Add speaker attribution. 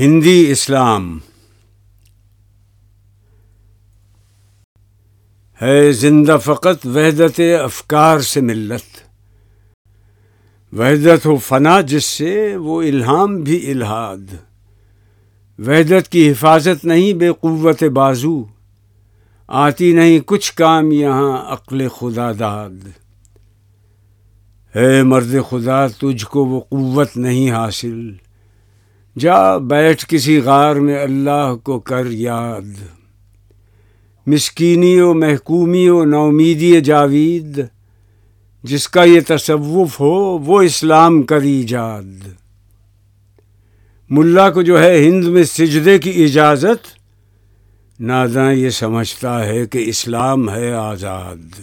Speaker 1: ہندی اسلام۔ ہے زندہ فقط وحدت افکار سے ملت۔ وحدت و فنا جس سے وہ الہام بھی الہاد۔ وحدت کی حفاظت نہیں بے قوت بازو۔ آتی نہیں کچھ کام یہاں عقل خدا داد۔ ہے مرد خدا تجھ کو وہ قوت نہیں حاصل۔ جا بیٹھ کسی غار میں اللہ کو کر یاد۔ مسکینی و محکومی و نومیدی جاوید، جس کا یہ تصوف ہو وہ اسلام کر ایجاد۔ ملا کو جو ہے ہند میں سجدے کی اجازت، ناداں یہ سمجھتا ہے کہ اسلام ہے آزاد۔